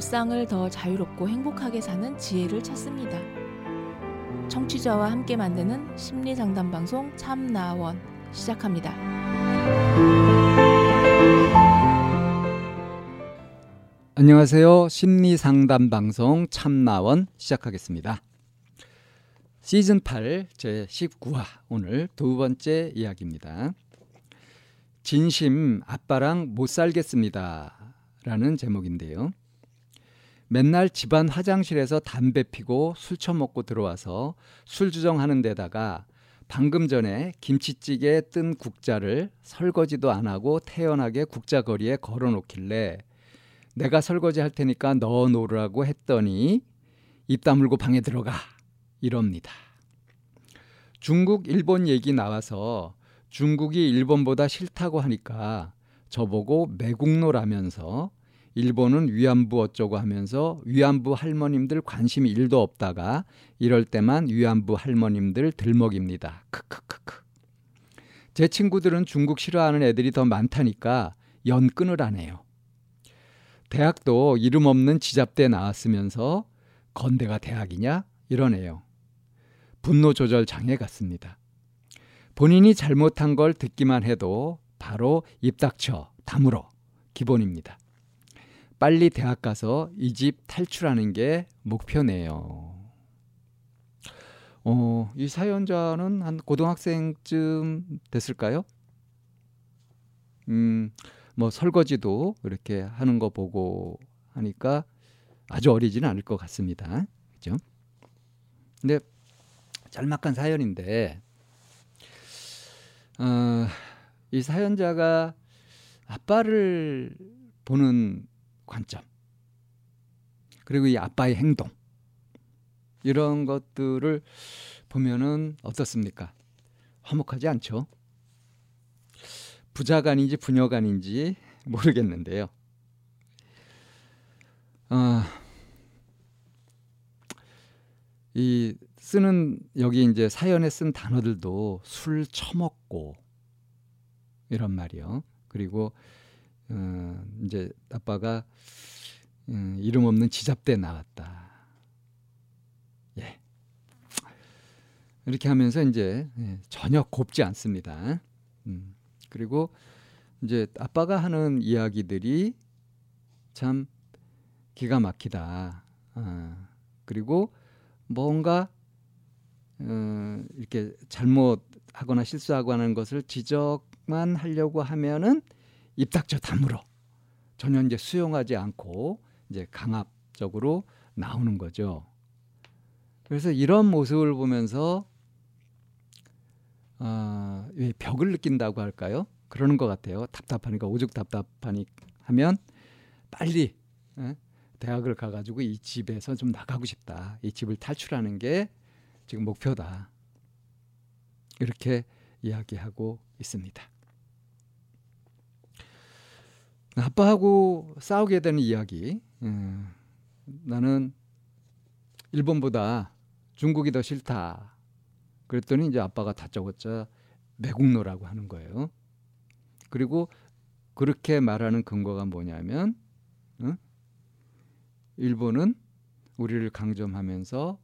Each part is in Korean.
일상을 더 자유롭고 행복하게 사는 지혜를 찾습니다. 청취자와 함께 만드는 심리 상담 방송 참나원 시작합니다. 안녕하세요. 심리 상담 방송 참나원 시작하겠습니다. 시즌 8 제 19화 오늘 두 번째 이야기입니다. 진심 아빠랑 못 살겠습니다. 라는 제목인데요. 맨날 집안 화장실에서 담배 피고 술 처먹고 들어와서 술 주정하는 데다가 방금 전에 김치찌개에 뜬 국자를 설거지도 안 하고 태연하게 국자거리에 걸어 놓길래 내가 설거지 할 테니까 넣어 놓으라고 했더니 입 다물고 방에 들어가 이럽니다. 중국, 일본 얘기 나와서 중국이 일본보다 싫다고 하니까 저보고 매국노라면서 일본은 위안부 어쩌고 하면서 위안부 할머님들 관심이 일도 없다가 이럴 때만 위안부 할머님들 들먹입니다. 크크크크. 제 친구들은 중국 싫어하는 애들이 더 많다니까 연 끊으라네요. 대학도 이름 없는 지잡대 나왔으면서 건대가 대학이냐 이러네요. 분노 조절 장애 같습니다. 본인이 잘못한 걸 듣기만 해도 바로 입 닥쳐 다물어 기본입니다. 빨리 대학 가서 이 집 탈출하는 게 목표네요. 어, 이 사연자는 한 고등학생쯤 됐을까요? 음, 뭐 설거지도 이렇게 하는 거 보고 하니까 아주 어리지는 않을 것 같습니다. 그죠? 근데 짤막한 사연인데 어, 이 사연자가 아빠를 보는 관점 그리고 이 아빠의 행동 이런 것들을 보면은 어떻습니까? 화목하지 않죠. 부자간인지 부녀간인지 모르겠는데요. 어, 이 쓰는 여기 이제 사연에 쓴 단어들도 술 처먹고 이런 말이요. 그리고 어, 이제 아빠가 음, 이름 없는 지잡대 나왔다. 예. 이렇게 하면서 이제 예, 전혀 곱지 않습니다. 음, 그리고 이제 아빠가 하는 이야기들이 참 기가 막히다. 아, 그리고 뭔가 어, 이렇게 잘못하거나 실수하고 하는 것을 지적만 하려고 하면은 입 닥쳐 다물어 전혀 이제 수용하지 않고 이제 강압적으로 나오는 거죠. 그래서 이런 모습을 보면서 어, 왜 벽을 느낀다고 할까요? 그러는 것 같아요. 답답하니까 오죽 답답하니 하면 빨리 에? 대학을 가가지고 이 집에서 좀 나가고 싶다. 이 집을 탈출하는 게 지금 목표다. 이렇게 이야기하고 있습니다. 아빠하고 싸우게 되는 이야기. 음, 나는 일본보다 중국이 더 싫다. 그랬더니 이제 아빠가 다짜고짜 매국노라고 하는 거예요. 그리고 그렇게 말하는 근거가 뭐냐면, 응? 일본은 우리를 강점하면서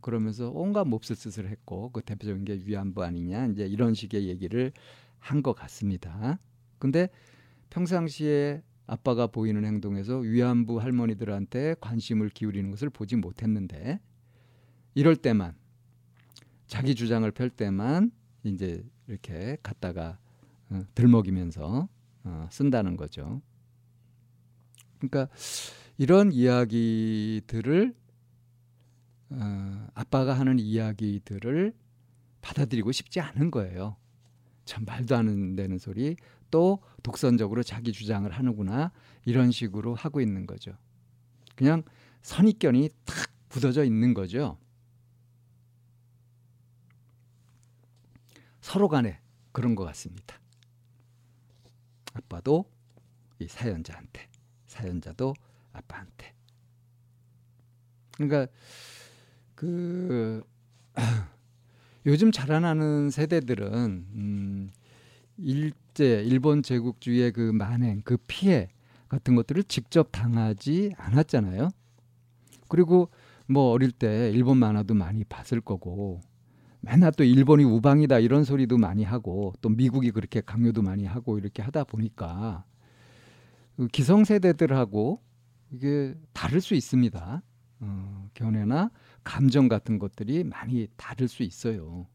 그러면서 온갖 몹쓸 짓을 했고 그 대표적인 게 위안부 아니냐 이제 이런 식의 얘기를 한 것 같습니다. 근데 평상시에 아빠가 보이는 행동에서 위안부 할머니들한테 관심을 기울이는 것을 보지 못했는데 이럴 때만 자기 주장을 펼 때만 이제 이렇게 갖다가 어, 들먹이면서 어, 쓴다는 거죠. 그러니까 이런 이야기들을 어, 아빠가 하는 이야기들을 받아들이고 싶지 않은 거예요. 참 말도 안 되는 소리 또 독선적으로 자기 주장을 하는구나 이런 식으로 하고 있는 거죠. 그냥 선입견이 탁 굳어져 있는 거죠. 서로 간에 그런 것 같습니다. 아빠도 이 사연자한테, 사연자도 아빠한테. 그러니까 그 요즘 자라나는 세대들은 음, 일 제 일본 제국주의의 그 만행, 그 피해 같은 것들을 직접 당하지 않았잖아요. 그리고 뭐 어릴 때 일본 만화도 많이 봤을 거고 맨날 또 일본이 우방이다 이런 소리도 많이 하고 또 미국이 그렇게 강요도 많이 하고 이렇게 하다 보니까 그 기성세대들하고 이게 다를 수 있습니다. 어, 견해나 감정 같은 것들이 많이 다를 수 있어요.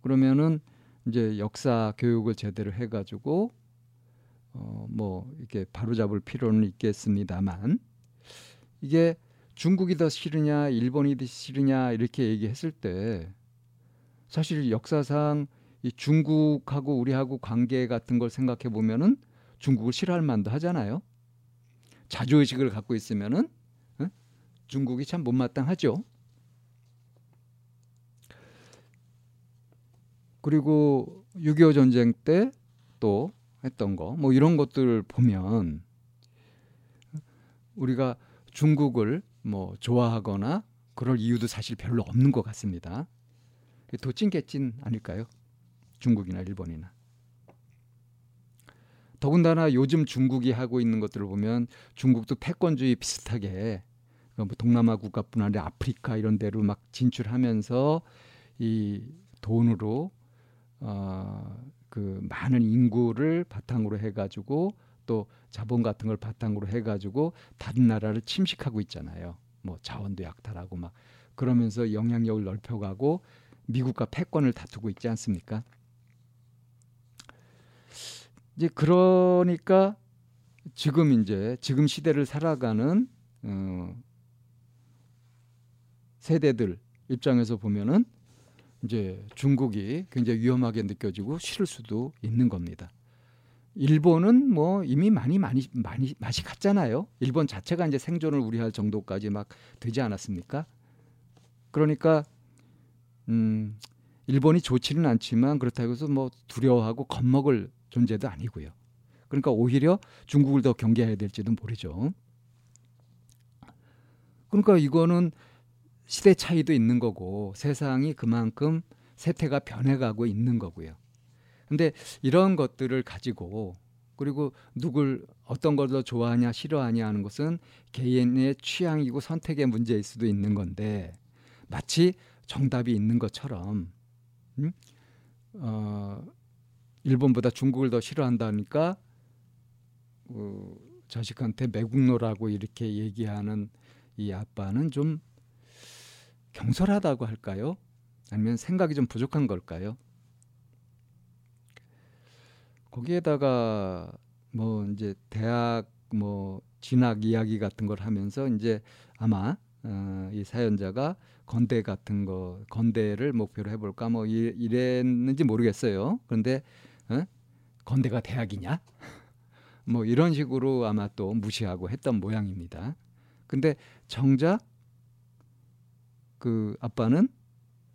그러면은 이제 역사 교육을 제대로 해가지고 어, 뭐 이렇게 바로잡을 필요는 있겠습니다만 이게 중국이 더 싫으냐 일본이 더 싫으냐 이렇게 얘기했을 때 사실 역사상 이 중국하고 우리하고 관계 같은 걸 생각해 보면은 중국을 싫어할 만도 하잖아요. 자주 의식을 갖고 있으면은 어? 중국이 참 못마땅하죠. 그리고 6.25 전쟁 때 또 했던 거, 뭐 이런 것들을 보면 우리가 중국을 뭐 좋아하거나 그럴 이유도 사실 별로 없는 것 같습니다. 도찐개찐 아닐까요? 중국이나 일본이나. 더군다나 요즘 중국이 하고 있는 것들을 보면 중국도 패권주의 비슷하게 뭐 동남아 국가뿐 아니라 아프리카 이런 데로 막 진출하면서 이 돈으로 어, 그 많은 인구를 바탕으로 해가지고 또 자본 같은 걸 바탕으로 해가지고 다른 나라를 침식하고 있잖아요. 뭐 자원도 약탈하고 막 그러면서 영향력을 넓혀가고 미국과 패권을 다투고 있지 않습니까? 이제 그러니까 지금 이제 지금 시대를 살아가는 어, 세대들 입장에서 보면은 이제 중국이 굉장히 위험하게 느껴지고 싫을 수도 있는 겁니다. 일본은 뭐 이미 많이 많이 많이 맛이 갔잖아요. 일본 자체가 이제 생존을 우려할 정도까지 막 되지 않았습니까? 그러니까 음 일본이 좋지는 않지만 그렇다고 해서 뭐 두려워하고 겁먹을 존재도 아니고요. 그러니까 오히려 중국을 더 경계해야 될지도 모르죠. 그러니까 이거는 시대 차이도 있는 거고 세상이 그만큼 세태가 변해가고 있는 거고요. 근데 이런 것들을 가지고 그리고 누굴 어떤 걸 더 좋아하냐 싫어하냐 하는 것은 개인의 취향이고 선택의 문제일 수도 있는 건데 마치 정답이 있는 것처럼 음? 어, 일본보다 중국을 더 싫어한다니까 어, 자식한테 매국노라고 이렇게 얘기하는 이 아빠는 좀 경솔하다고 할까요? 아니면 생각이 좀 부족한 걸까요? 거기에다가 뭐 이제 대학 뭐 진학 이야기 같은 걸 하면서 이제 아마 어, 이 사연자가 건대 같은 거 건대를 목표로 해볼까 뭐 이랬는지 모르겠어요. 그런데 어? 건대가 대학이냐? 뭐 이런 식으로 아마 또 무시하고 했던 모양입니다. 근데 정작 그 아빠는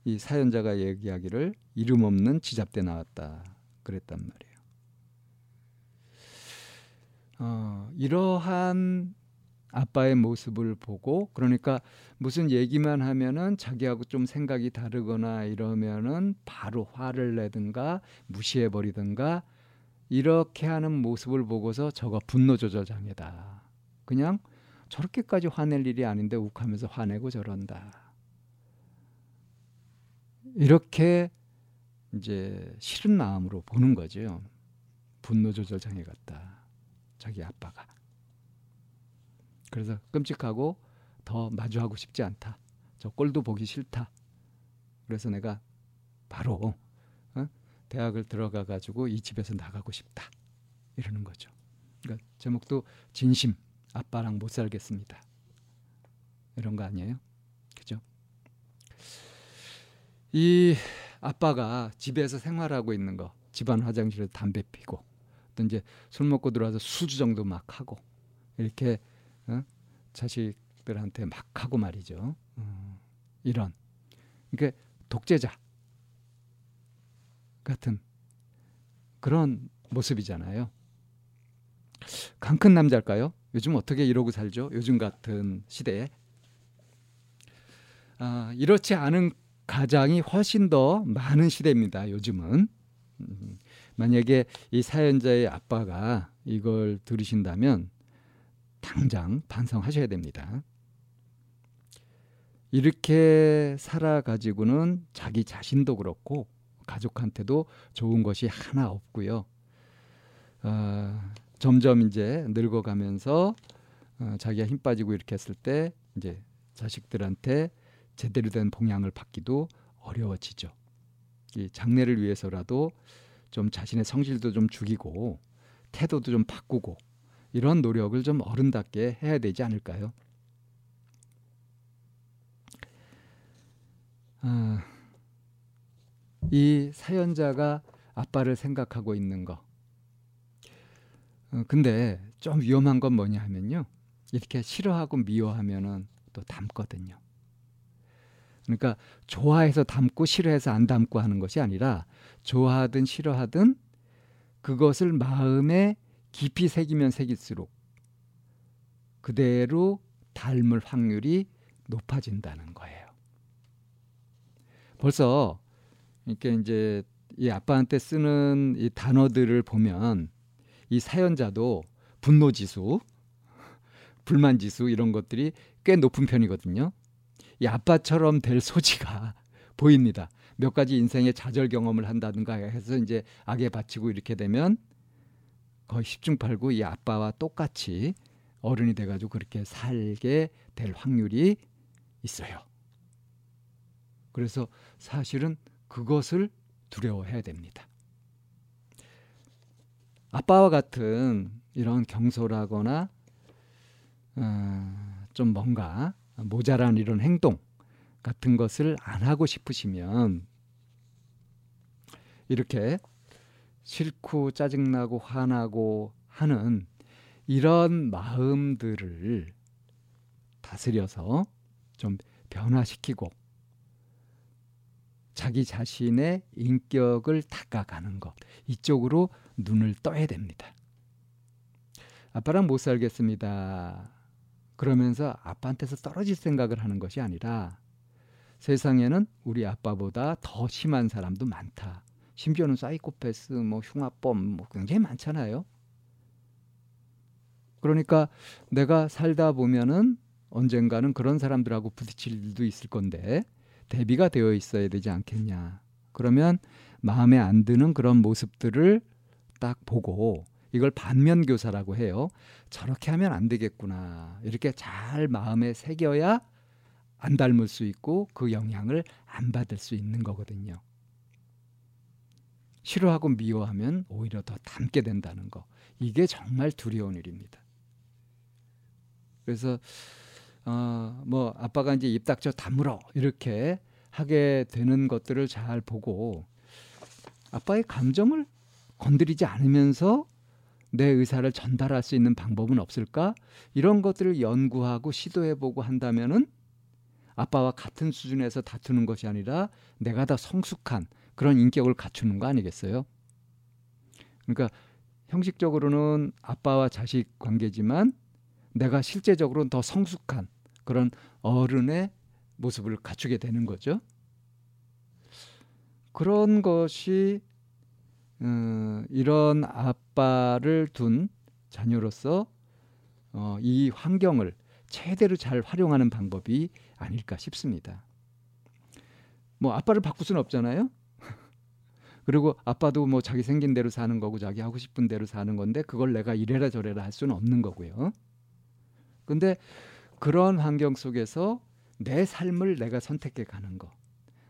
이 사연자가 얘기하기를 이름 없는 지잡대 나왔다 그랬단 말이에요. 어, 이러한 아빠의 모습을 보고 그러니까 무슨 얘기만 하면은 자기하고 좀 생각이 다르거나 이러면은 바로 화를 내든가 무시해 버리든가 이렇게 하는 모습을 보고서 저거 분노 조절 장애다. 그냥 저렇게까지 화낼 일이 아닌데 욱하면서 화내고 저런다. 이렇게 이제 싫은 마음으로 보는 거죠. 분노 조절 장애 같다. 자기 아빠가. 그래서 끔찍하고 더 마주하고 싶지 않다. 저 꼴도 보기 싫다. 그래서 내가 바로 어? 대학을 들어가 가지고 이 집에서 나가고 싶다. 이러는 거죠. 그러니까 제목도 진심 아빠랑 못 살겠습니다. 이런 거 아니에요? 그죠? 이 아빠가 집에서 생활하고 있는 거 집안 화장실에 담배 피고 또 이제 술 먹고 들어와서 수주 정도 막 하고 이렇게 어? 자식들한테 막 하고 말이죠. 어, 이런 그러니까 독재자 같은 그런 모습이잖아요. 강큰 남자일까요? 요즘 어떻게 이러고 살죠? 요즘 같은 시대에 아, 이렇지 않은 가장이 훨씬 더 많은 시대입니다. 요즘은 음, 만약에 이 사연자의 아빠가 이걸 들으신다면 당장 반성하셔야 됩니다. 이렇게 살아가지고는 자기 자신도 그렇고 가족한테도 좋은 것이 하나 없고요. 어, 점점 이제 늙어가면서 어, 자기가 힘 빠지고 이렇게 했을 때 이제 자식들한테 제대로 된 봉양을 받기도 어려워지죠. 이 장래를 위해서라도 좀 자신의 성질도 좀 죽이고 태도도 좀 바꾸고 이런 노력을 좀 어른답게 해야 되지 않을까요? 아, 이 사연자가 아빠를 생각하고 있는 거. 어, 근데 좀 위험한 건 뭐냐 하면요. 이렇게 싫어하고 미워하면은 또 닮거든요. 그러니까 좋아해서 닮고 싫어해서 안 닮고 하는 것이 아니라 좋아하든 싫어하든 그것을 마음에 깊이 새기면 새길수록 그대로 닮을 확률이 높아진다는 거예요. 벌써 이렇게 이제 이 아빠한테 쓰는 이 단어들을 보면 이 사연자도 분노 지수, 불만 지수 이런 것들이 꽤 높은 편이거든요. 이 아빠처럼 될 소지가 보입니다. 몇 가지 인생의 좌절 경험을 한다든가 해서 이제 악에 바치고 이렇게 되면 거의 십중팔구 이 아빠와 똑같이 어른이 돼가지고 그렇게 살게 될 확률이 있어요. 그래서 사실은 그것을 두려워해야 됩니다. 아빠와 같은 이런 경솔하거나 어, 좀 뭔가 모자란 이런 행동 같은 것을 안 하고 싶으시면 이렇게 싫고 짜증나고 화나고 하는 이런 마음들을 다스려서 좀 변화시키고 자기 자신의 인격을 닦아가는 것 이쪽으로 눈을 떠야 됩니다. 아빠랑 못 살겠습니다. 그러면서 아빠한테서 떨어질 생각을 하는 것이 아니라 세상에는 우리 아빠보다 더 심한 사람도 많다. 심지어는 사이코패스, 뭐 흉악범, 뭐 굉장히 많잖아요. 그러니까 내가 살다 보면은 언젠가는 그런 사람들하고 부딪힐 일도 있을 건데 대비가 되어 있어야 되지 않겠냐. 그러면 마음에 안 드는 그런 모습들을 딱 보고 이걸 반면 교사라고 해요. 저렇게 하면 안 되겠구나. 이렇게 잘 마음에 새겨야 안 닮을 수 있고 그 영향을 안 받을 수 있는 거거든요. 싫어하고 미워하면 오히려 더 닮게 된다는 거. 이게 정말 두려운 일입니다. 그래서 어, 뭐 아빠가 이제 입 닥쳐 다물어 이렇게 하게 되는 것들을 잘 보고 아빠의 감정을 건드리지 않으면서 내 의사를 전달할 수 있는 방법은 없을까? 이런 것들을 연구하고 시도해보고 한다면은 아빠와 같은 수준에서 다투는 것이 아니라 내가 더 성숙한 그런 인격을 갖추는 거 아니겠어요? 그러니까 형식적으로는 아빠와 자식 관계지만 내가 실제적으로는 더 성숙한 그런 어른의 모습을 갖추게 되는 거죠. 그런 것이 어, 이런 아빠를 둔 자녀로서 어, 이 환경을 최대로 잘 활용하는 방법이 아닐까 싶습니다. 뭐 아빠를 바꿀 수는 없잖아요. 그리고 아빠도 뭐 자기 생긴 대로 사는 거고 자기 하고 싶은 대로 사는 건데 그걸 내가 이래라 저래라 할 수는 없는 거고요. 근데 그런 환경 속에서 내 삶을 내가 선택해 가는 거.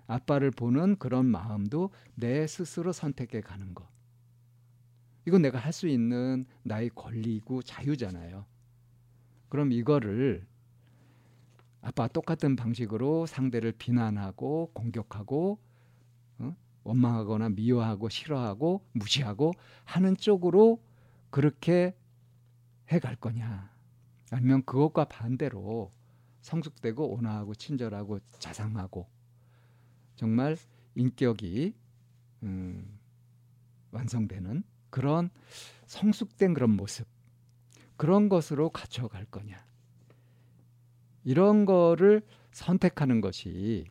아빠를 보는 그런 마음도 내 스스로 선택해 가는 거. 이건 내가 할 수 있는 나의 권리고 자유잖아요. 그럼 이거를 아빠 똑같은 방식으로 상대를 비난하고 공격하고 어? 원망하거나 미워하고 싫어하고 무시하고 하는 쪽으로 그렇게 해갈 거냐 아니면 그것과 반대로 성숙되고 온화하고 친절하고 자상하고 정말 인격이 음, 완성되는 그런 성숙된 그런 모습 그런 것으로 갖춰갈 거냐 이런 거를 선택하는 것이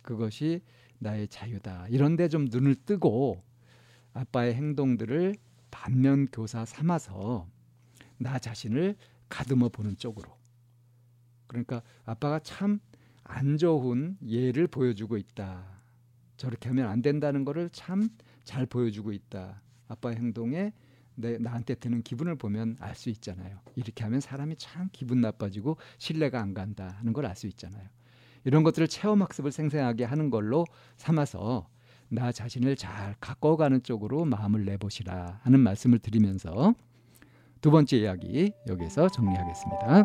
그것이 나의 자유다 이런데 좀 눈을 뜨고 아빠의 행동들을 반면 교사 삼아서 나 자신을 가듬어 보는 쪽으로. 그러니까 아빠가 참 안 좋은 예를 보여주고 있다. 저렇게 하면 안 된다는 거를 참잘 보여주고 있다. 아빠의 행동에 내, 나한테 드는 기분을 보면 알 수 있잖아요. 이렇게 하면 사람이 참 기분 나빠지고 신뢰가 안 간다 하는 걸 알 수 있잖아요. 이런 것들을 체험 학습을 생생하게 하는 걸로 삼아서 나 자신을 잘 가꿔가는 쪽으로 마음을 내보시라 하는 말씀을 드리면서 두 번째 이야기 여기서 정리하겠습니다.